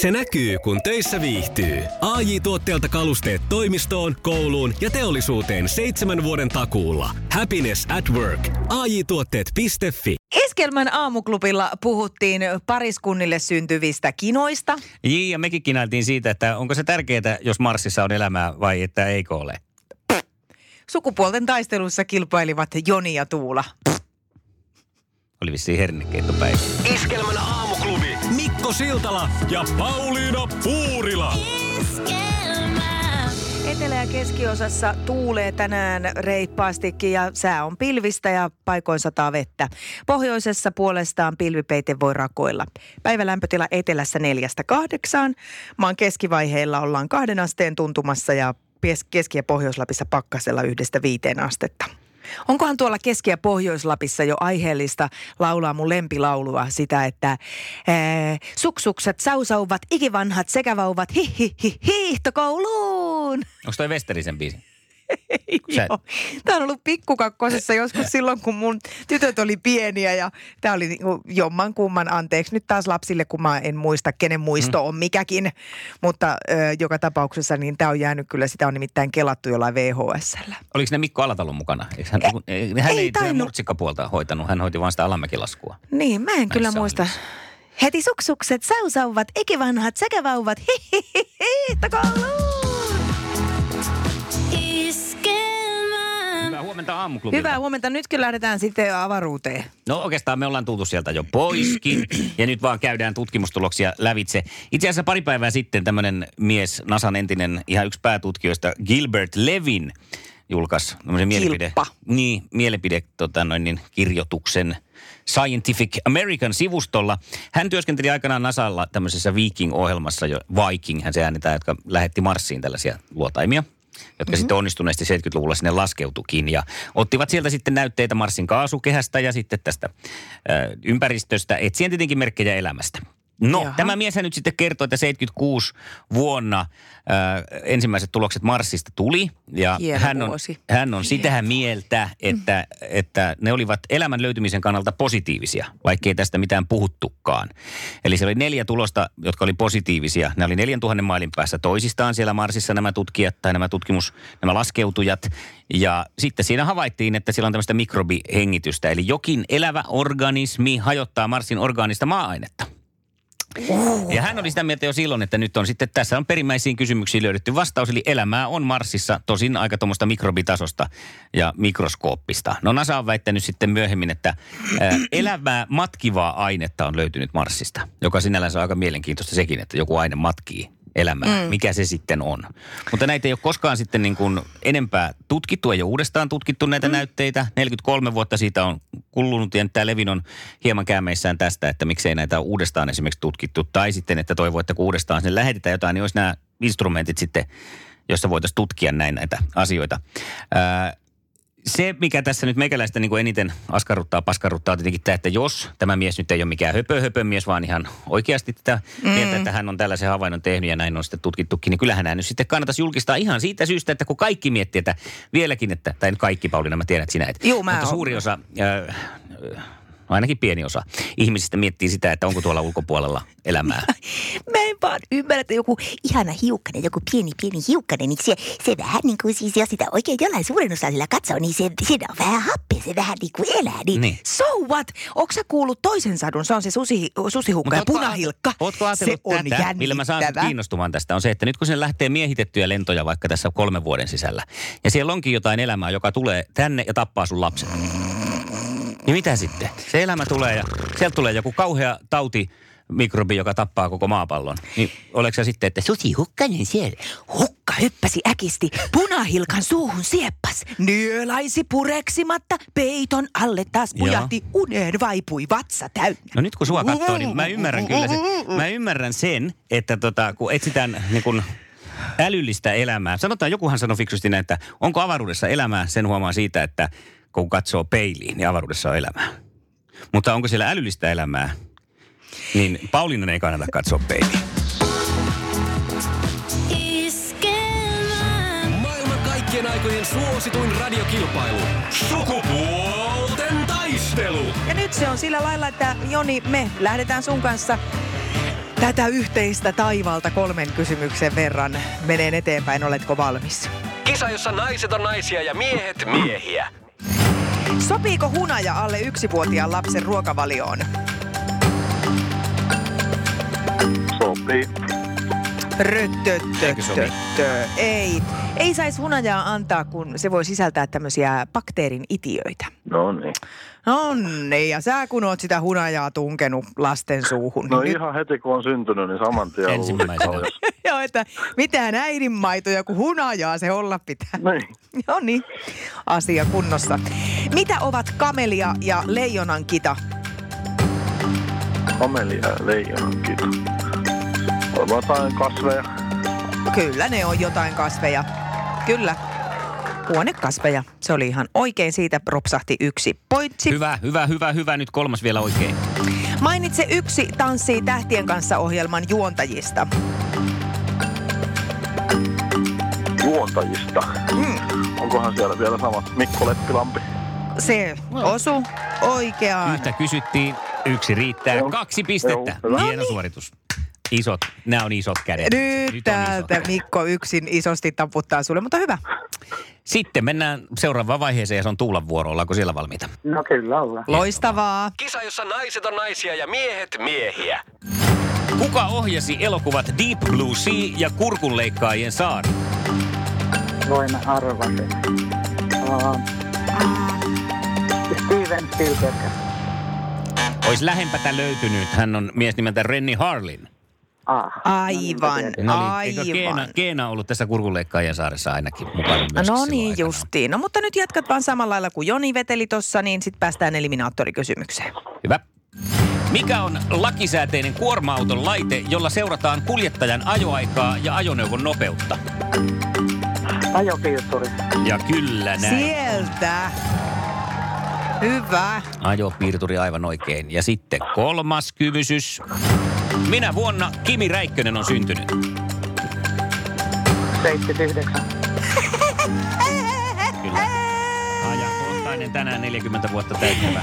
Se näkyy, kun töissä viihtyy. ai tuotteelta kalusteet toimistoon, kouluun ja teollisuuteen seitsemän vuoden takuulla. Happiness at work. ai tuotteetfi Eskelmän aamuklubilla puhuttiin pariskunnille syntyvistä kinoista. Jii, ja mekin kinailtiin siitä, että onko se tärkeää, jos Marsissa on elämää vai että eikö ole. Sukupuolten taistelussa kilpailivat Joni ja Tuula. Oli vissiin hernekeittopäivä. Iskelmän aamuklubi. Mikko Siltala ja Pauliina Puurila. Etelä- ja keskiosassa tuulee tänään reippaastikin ja sää on pilvistä ja paikoin sataa vettä. Pohjoisessa puolestaan pilvipeite voi rakoilla. Päivälämpötila etelässä neljästä kahdeksaan. Maan keskivaiheilla ollaan kahden asteen tuntumassa ja Keski- ja Pohjois-Lapissa pakkasella yhdestä viiteen astetta. Onkohan tuolla Keski- ja Pohjois-Lapissa jo aiheellista laulaa mun lempilaulua sitä, että ee, suksukset, sausauvat, ikivanhat sekä vauvat, hi, hi, hi, hiihtokouluun. Onko toi Westerisen biisi? Joo. Tämä on ollut pikkukakkosessa joskus silloin, kun mun tytöt oli pieniä ja tämä oli niinku jomman kumman anteeksi nyt taas lapsille, kun mä en muista, kenen muisto mm. on mikäkin. Mutta ö, joka tapauksessa niin tämä on jäänyt kyllä, sitä on nimittäin kelattu jollain VHSllä. Oliko ne Mikko Alatalon mukana? Eikö hän, e, hän ei, ei murtsikkapuolta hoitanut, hän hoiti vain sitä alamäkilaskua. Niin, mä en Näissä kyllä muista. Heti suksukset, sausauvat, ikivanhat sekä vauvat, hi huomenta aamuklubilta. Hyvää huomenta. Nytkin lähdetään sitten avaruuteen. No oikeastaan me ollaan tultu sieltä jo poiskin ja nyt vaan käydään tutkimustuloksia lävitse. Itse asiassa pari päivää sitten tämmöinen mies, Nasan entinen ihan yksi päätutkijoista, Gilbert Levin, julkaisi mielipide, niin, mielipide tota noin, niin, kirjoituksen Scientific American-sivustolla. Hän työskenteli aikanaan Nasalla tämmöisessä Viking-ohjelmassa, jo Viking, hän se äänetään, jotka lähetti Marsiin tällaisia luotaimia – jotka mm-hmm. sitten onnistuneesti 70-luvulla sinne laskeutukin. Ja ottivat sieltä sitten näytteitä Marsin kaasukehästä ja sitten tästä ö, ympäristöstä, etsien tietenkin merkkejä elämästä. No, Jaha. tämä mies nyt sitten kertoi, että 76 vuonna äh, ensimmäiset tulokset Marsista tuli. Ja hän on, hän on sitä mieltä, että, että ne olivat elämän löytymisen kannalta positiivisia, vaikkei tästä mitään puhuttukaan. Eli se oli neljä tulosta, jotka oli positiivisia. Ne oli 4000 mailin päässä toisistaan siellä Marsissa nämä tutkijat tai nämä tutkimus, nämä laskeutujat. Ja sitten siinä havaittiin, että siellä on tämmöistä mikrobihengitystä. Eli jokin elävä organismi hajottaa Marsin orgaanista maa-ainetta. Ja hän oli sitä mieltä jo silloin, että nyt on sitten, tässä on perimmäisiin kysymyksiin löydetty vastaus, eli elämää on Marsissa, tosin aika tuommoista mikrobitasosta ja mikroskooppista. No NASA on väittänyt sitten myöhemmin, että ää, elävää matkivaa ainetta on löytynyt Marsista, joka sinällään on aika mielenkiintoista sekin, että joku aine matkii elämää, mm. mikä se sitten on. Mutta näitä ei ole koskaan sitten niin kuin enempää tutkittu, ei ole uudestaan tutkittu näitä mm. näytteitä. 43 vuotta siitä on kulunut ja tämä Levin on hieman käämeissään tästä, että miksei näitä uudestaan esimerkiksi tutkittu. Tai sitten, että toivoo, että kun uudestaan sinne lähetetään jotain, niin olisi nämä instrumentit sitten, jossa voitaisiin tutkia näin näitä asioita. Ää, se, mikä tässä nyt meikäläistä niin kuin eniten askarruttaa, paskarruttaa tietenkin tämä, että jos tämä mies nyt ei ole mikään höpö, höpö mies, vaan ihan oikeasti tätä mm. mieltä, että hän on tällaisen havainnon tehnyt ja näin on sitten tutkittukin, niin kyllähän hän nyt sitten kannattaisi julkistaa ihan siitä syystä, että kun kaikki miettii, että vieläkin, että, tai nyt kaikki Pauliina, mä tiedän, että sinä et, Juu, mutta suuri osa... Äh, No ainakin pieni osa ihmisistä miettii sitä, että onko tuolla ulkopuolella elämää. Mä en vaan ymmärrä, että joku ihana hiukkanen, joku pieni pieni hiukkanen, niin se, se vähän niin kuin siis, jos sitä oikein jollain suuren osalla katsoo, niin se, se on vähän happea, se vähän niin kuin elää. Niin, niin. so what? Onko sä kuullut toisen sadun? Se on se susi, susihukka ja punahilkka. Ootko ajatellut se tätä, millä mä saan kiinnostumaan tästä, on se, että nyt kun se lähtee miehitettyjä lentoja vaikka tässä kolmen vuoden sisällä, ja siellä onkin jotain elämää, joka tulee tänne ja tappaa sun lapsen. Niin mitä sitten? Se elämä tulee ja sieltä tulee joku kauhea tauti, mikrobi, joka tappaa koko maapallon. Niin oletko se sitten, että susi hukkanen siellä? Hukka hyppäsi äkisti, punahilkan suuhun sieppas. Nyölaisi pureksimatta, peiton alle taas pujahti, uneen vaipui vatsa täynnä. No nyt kun sua katsoo, niin mä ymmärrän kyllä se, mä ymmärrän sen, että tota, kun etsitään niin kun älyllistä elämää. Sanotaan, jokuhan sanoi fiksusti näin, että onko avaruudessa elämää, sen huomaa siitä, että kun katsoo peiliin, niin avaruudessa on elämää. Mutta onko siellä älyllistä elämää, niin Paulinan ei kannata katsoa peiliin. Maailman kaikkien aikojen suosituin radiokilpailu. Sukupuolten taistelu. Ja nyt se on sillä lailla, että Joni, me lähdetään sun kanssa Tätä yhteistä taivalta kolmen kysymyksen verran menee eteenpäin. Oletko valmis? Kisa, jossa naiset on naisia ja miehet miehiä. Sopiiko hunaja alle yksivuotiaan lapsen ruokavalioon? Röttöttöttö. Ei. Ei saisi hunajaa antaa, kun se voi sisältää tämmöisiä bakteerin itiöitä. No niin. No niin, ja sä kun oot sitä hunajaa tunkenut lasten suuhun. No niin ihan heti kun on syntynyt, niin saman tien Ensimmäisenä. nyt, joo, että mitään äidinmaitoja kuin hunajaa se olla pitää. Niin. Joo niin, asia kunnossa. Mitä ovat kamelia ja leijonan kita? Kamelia ja leijonan kitu. On jotain kasveja. Kyllä ne on jotain kasveja. Kyllä. Huonekasveja. Se oli ihan oikein. Siitä ropsahti yksi pointsi. Hyvä, hyvä, hyvä, hyvä. Nyt kolmas vielä oikein. Mainitse yksi Tanssii tähtien kanssa ohjelman juontajista. Juontajista. Mm. Onkohan siellä vielä samat Mikko Leppilampi? Se osu oikeaan. Yhtä kysyttiin, yksi riittää. Kaksi pistettä. Joo, hyvä. Hieno suoritus. Isot, nämä on isot kädet. Nyt, on täältä isot. Mikko yksin isosti taputtaa sulle, mutta hyvä. Sitten mennään seuraavaan vaiheeseen ja se on Tuulan vuoro. Ollaanko siellä valmiita? No kyllä ollaan. Loistavaa. Kisa, jossa naiset on naisia ja miehet miehiä. Kuka ohjasi elokuvat Deep Blue Sea ja Kurkunleikkaajien saari? Voin arvata. Uh, Steven Spielberg. Olisi lähempänä löytynyt. Hän on mies nimeltä Renny Harlin. Ah, Aivan, No niin, eikö Keena, aivan. Keena ollut tässä Kurkunleikkaajien saaressa ainakin mukana myös No niin justiin. No mutta nyt jatkat vaan samalla lailla kuin Joni veteli tossa, niin sitten päästään eliminaattorikysymykseen. Hyvä. Mikä on lakisääteinen kuorma-auton laite, jolla seurataan kuljettajan ajoaikaa ja ajoneuvon nopeutta? Ajopiirturi. Ja kyllä näin. Sieltä. Hyvä. Ajopiirturi aivan oikein. Ja sitten kolmas kysymys. Minä vuonna Kimi Räikkönen on syntynyt? 79. Kyllä. Ajankohtainen tänään 40 vuotta täyttävä.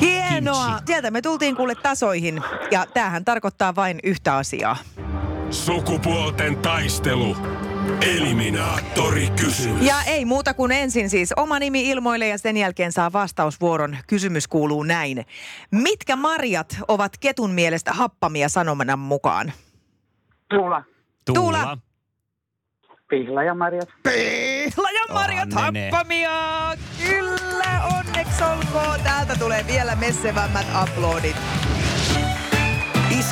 Hienoa. Kimchi. Sieltä me tultiin kuule tasoihin. Ja tämähän tarkoittaa vain yhtä asiaa. Sukupuolten taistelu. Eliminaattori kysymys. Ja ei muuta kuin ensin siis oma nimi ilmoille ja sen jälkeen saa vastausvuoron. Kysymys kuuluu näin. Mitkä marjat ovat ketun mielestä happamia sanomana mukaan? Tuula. Tuula. Tuula. Pihla ja marjat. Pihla ja marjat Onhan ne ne. happamia! Kyllä, onneksi olkoon. Täältä tulee vielä messevämmät aplodit.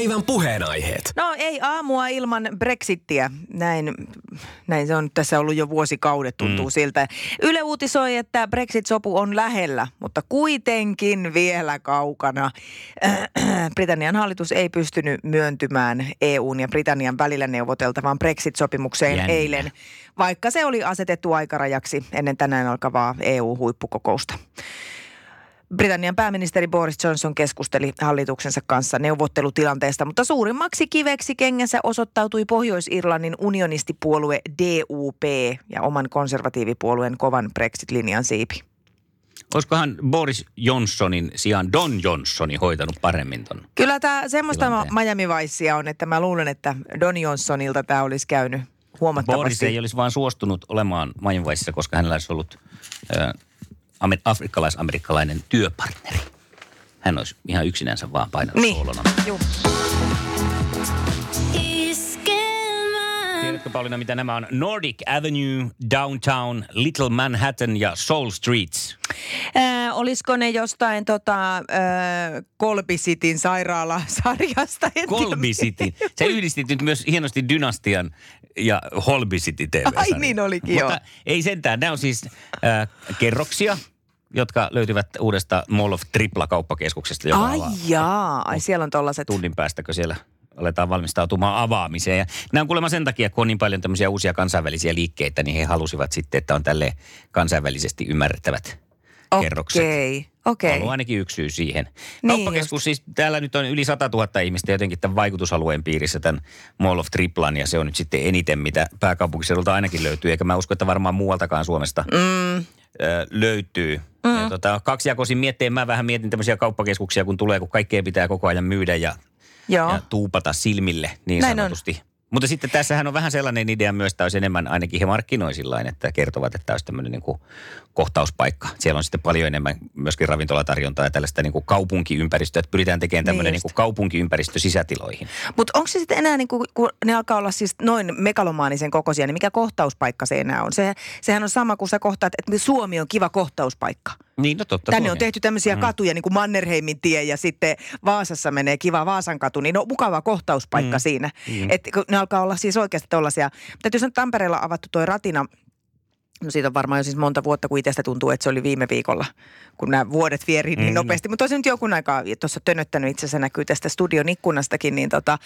Päivän puheenaiheet. No ei aamua ilman Brexittiä. Näin, näin se on tässä ollut jo vuosikaudet, tuntuu mm. siltä. Yle uutisoi, että Brexit-sopu on lähellä, mutta kuitenkin vielä kaukana. Britannian hallitus ei pystynyt myöntymään EUn ja Britannian välillä neuvoteltavaan Brexit-sopimukseen Jännä. eilen, vaikka se oli asetettu aikarajaksi ennen tänään alkavaa EU-huippukokousta. Britannian pääministeri Boris Johnson keskusteli hallituksensa kanssa neuvottelutilanteesta, mutta suurimmaksi kiveksi kengässä osoittautui Pohjois-Irlannin unionistipuolue DUP ja oman konservatiivipuolueen kovan Brexit-linjan siipi. Olisikohan Boris Johnsonin sijaan Don Johnsoni hoitanut paremmin ton? Kyllä tämä semmoista. Miami Vicea on, että mä luulen, että Don Johnsonilta tämä olisi käynyt huomattavasti. Boris ei olisi vaan suostunut olemaan Miami koska hänellä olisi ollut amer- afrikkalais-amerikkalainen työpartneri. Hän olisi ihan yksinänsä vaan painanut Niin, soolona. Tiedätkö Pauliina, mitä nämä on? Nordic Avenue, Downtown, Little Manhattan ja Soul Streets. Ää, olisiko ne jostain tota, ää, Colby Cityn sairaalasarjasta? Colby City. Se yhdistit nyt myös hienosti Dynastian ja Holby City tv Ai niin olikin. Mutta ei sentään. Nämä on siis äh, kerroksia, jotka löytyvät uudesta Mall of Tripla kauppakeskuksesta, Ai jaa, ai siellä on tollaset. tunnin päästäkö siellä aletaan valmistautumaan avaamiseen. Ja nämä on kuulemma sen takia, kun on niin paljon tämmöisiä uusia kansainvälisiä liikkeitä, niin he halusivat sitten, että on tälle kansainvälisesti ymmärrettävät kerrokset. Okei, okei. Ollut ainakin yksi syy siihen. Niin Kauppakeskus siis, täällä nyt on yli 100 000 ihmistä jotenkin tämän vaikutusalueen piirissä tämän Mall of Triplan ja se on nyt sitten eniten, mitä pääkaupunkiseudulta ainakin löytyy. Eikä mä usko, että varmaan muualtakaan Suomesta mm. löytyy. Mm. Ja tota, kaksijakoisin mietteen mä vähän mietin tämmöisiä kauppakeskuksia, kun tulee, kun kaikkea pitää koko ajan myydä ja, Joo. ja tuupata silmille niin Näin on. sanotusti. Mutta sitten tässähän on vähän sellainen idea myös, että olisi enemmän, ainakin he markkinoi sillain, että kertovat, että tämä olisi tämmöinen niin kuin kohtauspaikka. Siellä on sitten paljon enemmän myöskin ravintolatarjontaa ja tällaista niin kuin kaupunkiympäristöä, että pyritään tekemään tämmöinen Niin niin kuin kaupunkiympäristö sisätiloihin. Mutta onko se sitten enää, niin kuin, kun ne alkaa olla siis noin megalomaanisen kokoisia, niin mikä kohtauspaikka se enää on? Se, sehän on sama kuin sä kohtaat, että Suomi on kiva kohtauspaikka. Niin, no totta. Tänne se on tehty tämmöisiä mm. katuja, niin kuin Mannerheimin tie ja sitten Vaasassa menee kiva Vaasan katu, niin on mukava kohtauspaikka mm. siinä. Mm. Et kun ne alkaa olla siis oikeasti tollaisia. Täytyy sanoa, että Tampereella avattu toi Ratina, No siitä on varmaan jo siis monta vuotta, kun itsestä tuntuu, että se oli viime viikolla, kun nämä vuodet vieri niin Mm. nopeasti. Mutta olisi nyt jonkun aikaa tuossa tönöttänyt, itse asiassa näkyy tästä studion ikkunastakin, niin tota,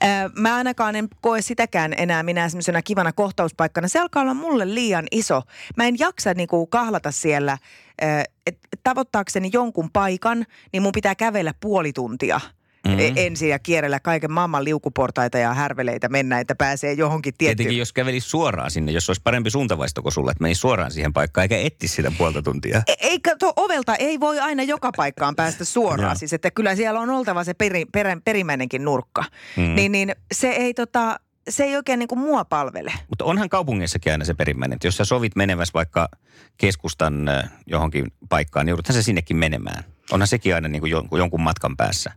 ää, mä ainakaan en koe sitäkään enää minä semmoisena kivana kohtauspaikkana. Se alkaa olla mulle liian iso. Mä en jaksa niinku kahlata siellä, ää, et tavoittaakseni jonkun paikan, niin mun pitää kävellä puoli tuntia. Mhm. Mm. ensin ja kierrellä kaiken maailman liukuportaita ja härveleitä mennä, että pääsee johonkin tiettyyn. Tietenkin jos kävelisi suoraan sinne, jos olisi parempi suuntavaisto kuin sulle, että menisi suoraan siihen paikkaan eikä etsisi sitä puolta tuntia. E- Eikä tuo ovelta ei voi aina joka paikkaan päästä suoraan. Siis että kyllä siellä on oltava se peri, perä, perimmäinenkin nurkka. Mm. Mm. Niin, niin se ei tota, se ei oikein niin kuin mua palvele. Mutta onhan kaupungeissakin aina se perimmäinen, että jos sä sovit meneväs vaikka keskustan johonkin paikkaan, niin jouduthan se sinnekin menemään. Onhan sekin aina niin kuin jonkun matkan päässä.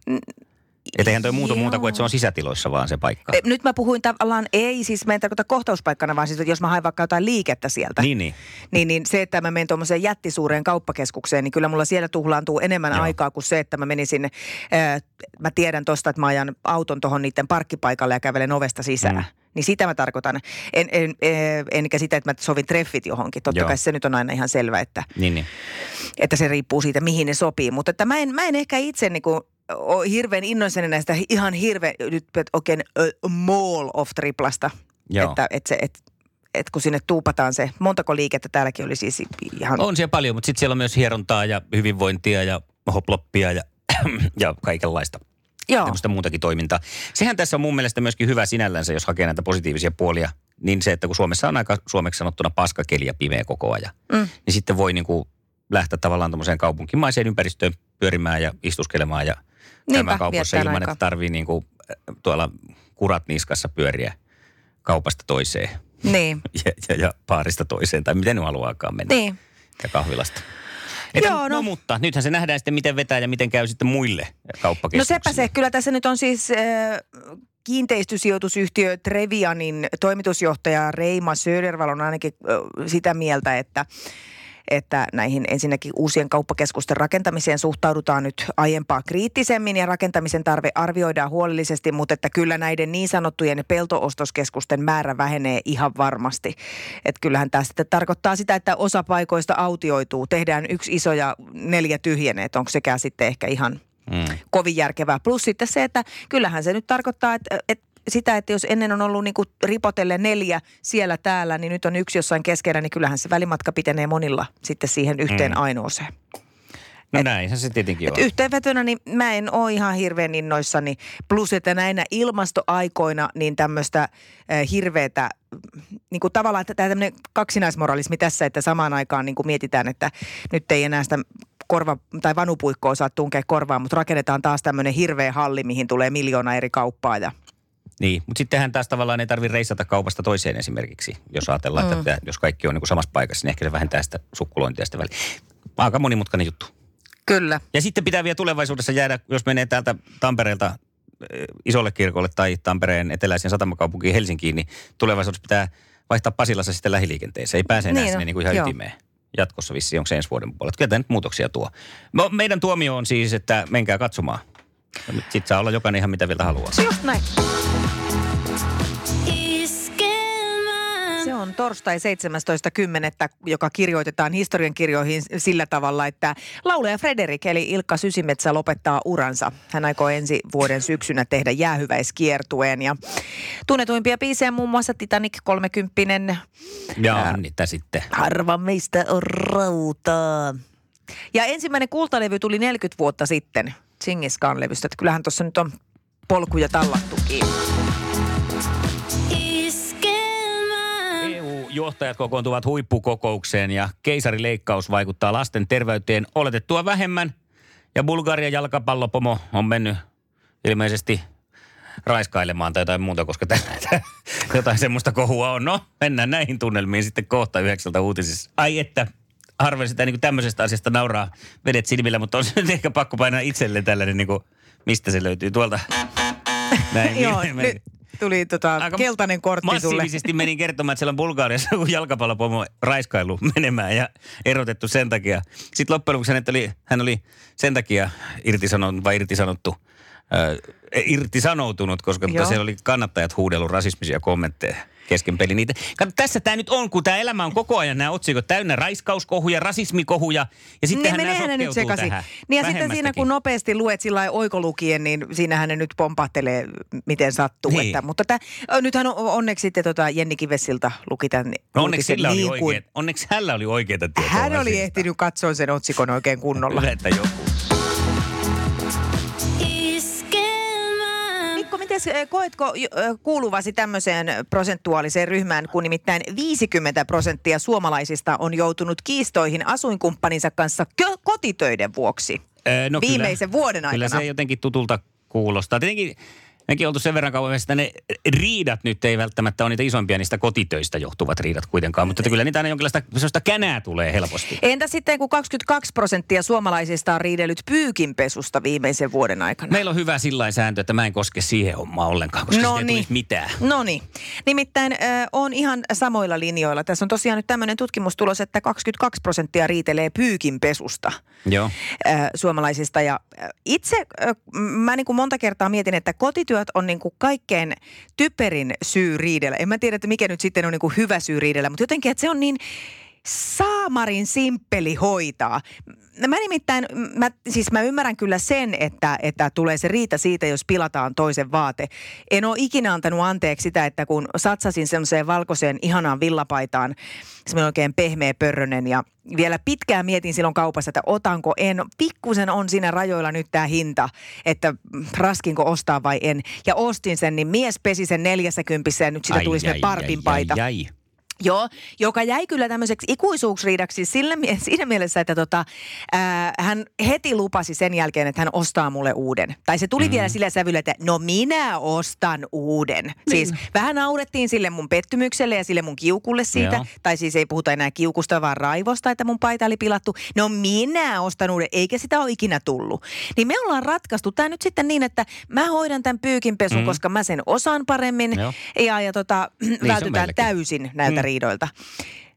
Että eihän toi muuta muuta kuin, että se on sisätiloissa vaan se paikka. E, Nyt mä puhuin tavallaan, ei siis mä en tarkoita kohtauspaikkana, vaan siis, että jos mä haen vaikka jotain liikettä sieltä. Niin, niin. Niin, niin se, että mä menen tuommoiseen jättisuureen kauppakeskukseen, niin kyllä mulla siellä tuhlaantuu enemmän Joo. Aikaa kuin se, että mä menisin, ää, mä tiedän tosta, että mä ajan auton tuohon niiden parkkipaikalle ja kävelen ovesta sisään. Mm. Niin sitä mä tarkoitan. En, en, en, enkä sitä, että mä sovin treffit johonkin. Totta Joo. kai se nyt on aina ihan selvä, että, niin, niin. että se riippuu siitä, mihin ne sopii. Mutta että mä, en, mä en ehkä itse niinku, ole hirveän innoissani näistä ihan hirveän, nyt oikein uh, mall of triplasta. Joo. Että, että se, et, et kun sinne tuupataan se, montako liikettä täälläkin oli siis ihan... On siellä paljon, mutta sitten siellä on myös hierontaa ja hyvinvointia ja hoploppia ja, ja kaikenlaista. Joo. Tämmöistä muutakin toimintaa. Sehän tässä on mun mielestä myöskin hyvä sinällänsä, jos hakee näitä positiivisia puolia. Niin se, että kun Suomessa on aika suomeksi sanottuna paskakeli ja pimeä koko ajan, Mm. niin sitten voi niin kuin lähteä tavallaan tuommoiseen kaupunkimaiseen ympäristöön pyörimään ja istuskelemaan ja käymään viettää ilman, aikaa. että tarvii niin kuin tuolla kurat niskassa pyöriä kaupasta toiseen Niin, ja, ja, ja paarista toiseen, tai miten ne haluaakaan mennä. niin. Ja kahvilasta. Että, Joo, no. no. no mutta, nythän se nähdään sitten, miten vetää ja miten käy sitten muille No kauppakeskuksille. sepä se, kyllä tässä nyt on siis äh, kiinteistösijoitusyhtiö Trevianin toimitusjohtaja Reima Söderval on ainakin äh, sitä mieltä, että että näihin ensinnäkin uusien kauppakeskusten rakentamiseen suhtaudutaan nyt aiempaa kriittisemmin ja rakentamisen tarve arvioidaan huolellisesti, mutta että kyllä näiden niin sanottujen peltoostoskeskusten määrä vähenee ihan varmasti. Että kyllähän tämä sitten tarkoittaa sitä, että osa paikoista autioituu, tehdään yksi iso ja neljä tyhjenee, että onko sekään sitten ehkä ihan Mm. kovin järkevää. Plus sitten se, että kyllähän se nyt tarkoittaa, että, että sitä, että jos ennen on ollut niin kuin ripotelle neljä siellä täällä, niin nyt on yksi jossain keskellä, niin kyllähän se välimatka pitenee monilla sitten siihen yhteen Mm. ainoaseen. No näinhän se tietenkin Et on. yhteenvetona, niin mä en ole ihan hirveän innoissani. Plus, että näinä ilmastoaikoina niin tämmöistä äh, hirveätä, niin kuin tavallaan tämä tämmöinen kaksinaismoralismi tässä, että samaan aikaan niin kuin mietitään, että nyt ei enää sitä korva- tai vanupuikkoa saa tunkea korvaan, mutta rakennetaan taas tämmöinen hirveä halli, mihin tulee miljoona eri kauppaa ja Niin, mutta sittenhän taas tavallaan ei tarvitse reissata kaupasta toiseen esimerkiksi, jos ajatellaan, mm. että jos kaikki on niin kuin samassa paikassa, niin ehkä se vähentää sitä sukkulointia sitten väliin. Aika monimutkainen juttu. Kyllä. Ja sitten pitää vielä tulevaisuudessa jäädä, jos menee täältä Tampereelta eh, isolle kirkolle tai Tampereen eteläisen satamakaupunkiin Helsinkiin, niin tulevaisuudessa pitää vaihtaa Pasilassa sitten lähiliikenteeseen. Ei pääse enää Niin on, sinne niin kuin ihan joo. ytimeen. Jatkossa vissi onko se ensi vuoden puolella. Kyllä tämä nyt muutoksia tuo. No, meidän tuomio on siis, että menkää katsomaan. Ja nyt sit saa olla jokainen ihan mitä vielä haluaa. Just näin. Torstai 17.10., joka kirjoitetaan historian kirjoihin sillä tavalla, että laulaja Frederik eli Ilkka Sysimetsä lopettaa uransa. Hän aikoo ensi vuoden syksynä tehdä jäähyväiskiertueen ja tunnetuimpia biisejä muun muassa Titanic 30 Ja niitä sitten. Harva meistä on rautaa. Ja ensimmäinen kultalevy tuli 40 vuotta sitten Chingis Khan levystä. Että kyllähän tuossa nyt on polkuja tallattukin. EU-johtajat kokoontuvat huippukokoukseen ja keisarileikkaus vaikuttaa lasten terveyteen oletettua vähemmän. Ja Bulgarian jalkapallopomo on mennyt ilmeisesti raiskailemaan tai jotain muuta, koska tällä jotain semmoista kohua on. No, mennään näihin tunnelmiin sitten kohta yhdeksältä uutisissa. Ai että, harvoin sitä niin tämmöisestä asiasta nauraa vedet silmillä, mutta on se ehkä pakko painaa itselle tällainen, niin kuin, mistä se löytyy tuolta. Näin, Joo, me- nyt tuli tota, Aika keltainen kortti sulle. Massiivisesti menin kertomaan, että siellä on Bulgaariassa joku jalkapallopomo raiskailu menemään ja erotettu sen takia. Sitten loppujen lopuksi hänet oli, hän oli sen takia irtisanonut vai irtisanottu, äh, irtisanoutunut, koska Joo. siellä oli kannattajat huudellut rasismisia kommentteja kesken peli. Niitä. Kato, tässä tämä nyt on, kun tämä elämä on koko ajan nämä otsikot täynnä raiskauskohuja, rasismikohuja ja sittenhän niin nämä nyt sekaisin. tähän. Niin ja sitten siinä kun nopeasti luet sillä oikolukien, niin siinähän ne nyt pompahtelee miten sattuu. Niin. Että, mutta tää, nythän on, onneksi sitten tota Jenni Kivessilta luki tämän No onneksi, sillä oli niin kuin oikeet, onneksi hänellä oli oikeita tietoa. hän oli asiasta. ehtinyt katsoa sen otsikon oikein kunnolla. Hyvä, että joku. Mikko, miten koetko ö, kuuluvasi tämmöiseen prosentuaaliseen ryhmään, kun nimittäin 50 prosenttia suomalaisista on joutunut kiistoihin asuinkumppaninsa kanssa kotitöiden vuoksi Öö, no viimeisen vuoden Kyllä aikana? se jotenkin tutulta kuulostaa. Tietenkin mekin oltu sen verran kauan, että ne riidat nyt ei välttämättä ole niitä isompia niistä kotitöistä johtuvat riidat kuitenkaan, mutta kyllä niitä aina jonkinlaista sellaista känää tulee helposti. Entä sitten, kun 22 prosenttia suomalaisista on riidellyt pyykinpesusta viimeisen vuoden aikana? Meillä on hyvä sillä sääntö, että mä en koske siihen hommaan ollenkaan, koska No siitä ei niin. tulisi mitään. No niin. Nimittäin äh, on ihan samoilla linjoilla. Tässä on tosiaan nyt tämmöinen tutkimustulos, että 22 prosenttia riitelee pyykinpesusta Joo. äh, suomalaisista. Ja itse äh, mä niin kuin monta kertaa mietin, että kotityöt on niin kuin kaikkein typerin syy riidellä. En mä tiedä, että mikä nyt sitten on niin kuin hyvä syy riidellä, mutta jotenkin, että se on niin saamarin simppeli hoitaa. Mä nimittäin, mä, siis mä ymmärrän kyllä sen, että, että tulee se riita siitä, jos pilataan toisen vaate. En ole ikinä antanut anteeksi sitä, että kun satsasin semmoiseen valkoiseen ihanaan villapaitaan, semmoinen oikein pehmeä pörrönen ja vielä pitkään mietin silloin kaupassa, että otanko en. Pikkusen on siinä rajoilla nyt tämä hinta, että raskinko ostaa vai en. Ja ostin sen, niin mies pesi sen neljässä kympissä ja nyt sitä tuli sinne parpin paita. Ai, ai. Joo, joka jäi kyllä tämmöiseksi ikuisuusriidaksi sillä, mie- siinä mielessä, että tota, ää, hän heti lupasi sen jälkeen, että hän ostaa mulle uuden. Tai se tuli mm. vielä sillä sävyllä, että no minä ostan uuden. Niin. Siis vähän naurettiin sille mun pettymykselle ja sille mun kiukulle siitä. Joo. Tai siis ei puhuta enää kiukusta, vaan raivosta, että mun paita oli pilattu. No minä ostan uuden, eikä sitä ole ikinä tullut. Niin me ollaan ratkaistu tämä nyt sitten niin, että mä hoidan tämän pyykinpesun, mm. koska mä sen osaan paremmin. Joo. Ja, ja tota, on vältytään täysin näiltä mm. Riidoilta.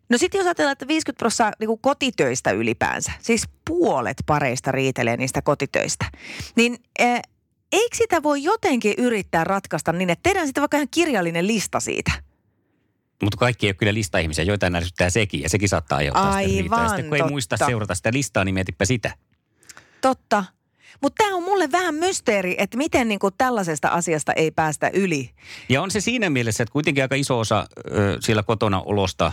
No sitten jos ajatellaan, että 50 prosenttia niin kotitöistä ylipäänsä, siis puolet pareista riitelee niistä kotitöistä, niin äh, eikö sitä voi jotenkin yrittää ratkaista niin, että tehdään sitten vaikka ihan kirjallinen lista siitä? Mutta kaikki ei ole kyllä lista-ihmisiä, joitain ärsyttää sekin, ja sekin saattaa aiheuttaa sitä. Aivan Sitten kun ei muista seurata sitä listaa, niin mietipä sitä. Totta. Mutta tämä on mulle vähän mysteeri, että miten niin tällaisesta asiasta ei päästä yli. Ja on se siinä mielessä, että kuitenkin aika iso osa ö, siellä kotona olosta,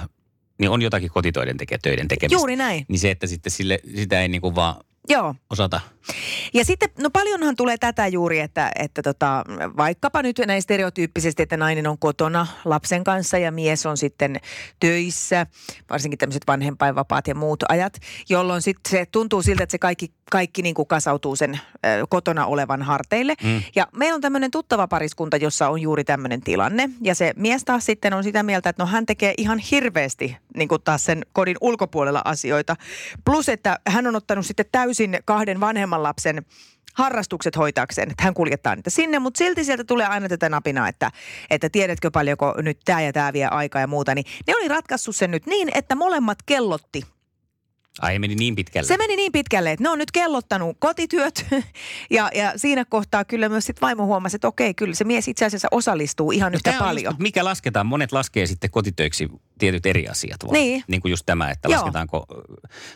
niin on jotakin kotitöiden teke, töiden tekemistä. Juuri näin. Niin se, että sitten sille, sitä ei niinku vaan Joo. osata. Ja sitten, no paljonhan tulee tätä juuri, että, että tota, vaikkapa nyt näin stereotyyppisesti, että nainen on kotona lapsen kanssa ja mies on sitten töissä, varsinkin tämmöiset vanhempainvapaat ja muut ajat, jolloin sitten se tuntuu siltä, että se kaikki, kaikki niin kuin kasautuu sen ö, kotona olevan harteille. Mm. Ja meillä on tämmöinen tuttava pariskunta, jossa on juuri tämmöinen tilanne ja se mies taas sitten on sitä mieltä, että no hän tekee ihan hirveästi niin kuin taas sen kodin ulkopuolella asioita. Plus, että hän on ottanut sitten täysin kahden vanhemman lapsen harrastukset hoitaakseen, että hän kuljettaa niitä sinne, mutta silti sieltä tulee aina tätä napinaa, että, että tiedätkö paljonko nyt tämä ja tämä vie aikaa ja muuta, niin ne oli ratkaissut sen nyt niin, että molemmat kellotti Ai meni niin pitkälle. se meni niin pitkälle, että ne on nyt kellottanut kotityöt ja, ja siinä kohtaa kyllä myös sitten vaimo huomasi, että okei, kyllä se mies itse asiassa osallistuu ihan No yhtä paljon. Just, mikä lasketaan? Monet laskee sitten kotitöiksi tietyt eri asiat vaan. Niin. niin kuin just tämä, että Joo. lasketaanko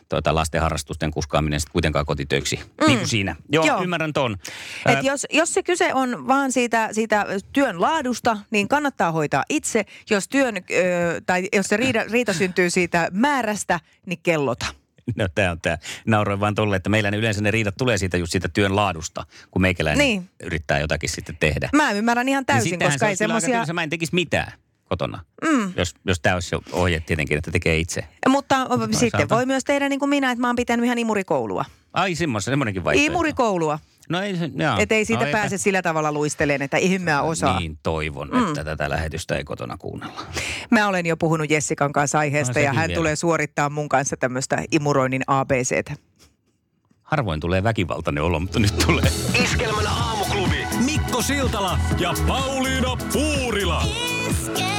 tuota, lasten harrastusten kuskaaminen sitten kuitenkaan kotitöiksi. Mm. Niin kuin siinä. Joo, Joo. Ymmärrän ton. Et jos, jos se kyse on vaan siitä, siitä työn laadusta, niin kannattaa hoitaa itse. Jos työn, ö, tai jos se riita, riita syntyy siitä määrästä, niin kellota. No tämä on tämä. Nauroin vaan tolle, että meillä ne yleensä ne riidat tulee siitä just siitä työn laadusta, kun meikäläinen Niin. yrittää jotakin sitten tehdä. Mä ymmärrän ihan Niin täysin, sittenhän koska se ei semmoisia... Mä en tekisi mitään kotona, mm. jos, jos tämä olisi ohje tietenkin, että tekee itse. Mutta sitten saatan. voi myös tehdä niin kuin minä, että mä oon pitänyt ihan imurikoulua. Ai semmoinen, semmoinenkin vaihtoehto. Imurikoulua. No ei se, ei siitä no, pääse sillä tavalla luisteleen, että ihme mä osaa. Niin toivon, mm. että tätä lähetystä ei kotona kuunnella. Mä olen jo puhunut Jessikan kanssa aiheesta No, ja hän vielä. tulee suorittaa mun kanssa tämmöistä imuroinnin ABCtä. Harvoin tulee väkivaltainen olo, mutta nyt tulee. Iskelmän aamuklubi. Mikko Siltala Ja Pauliina Puurila. Iskelmää.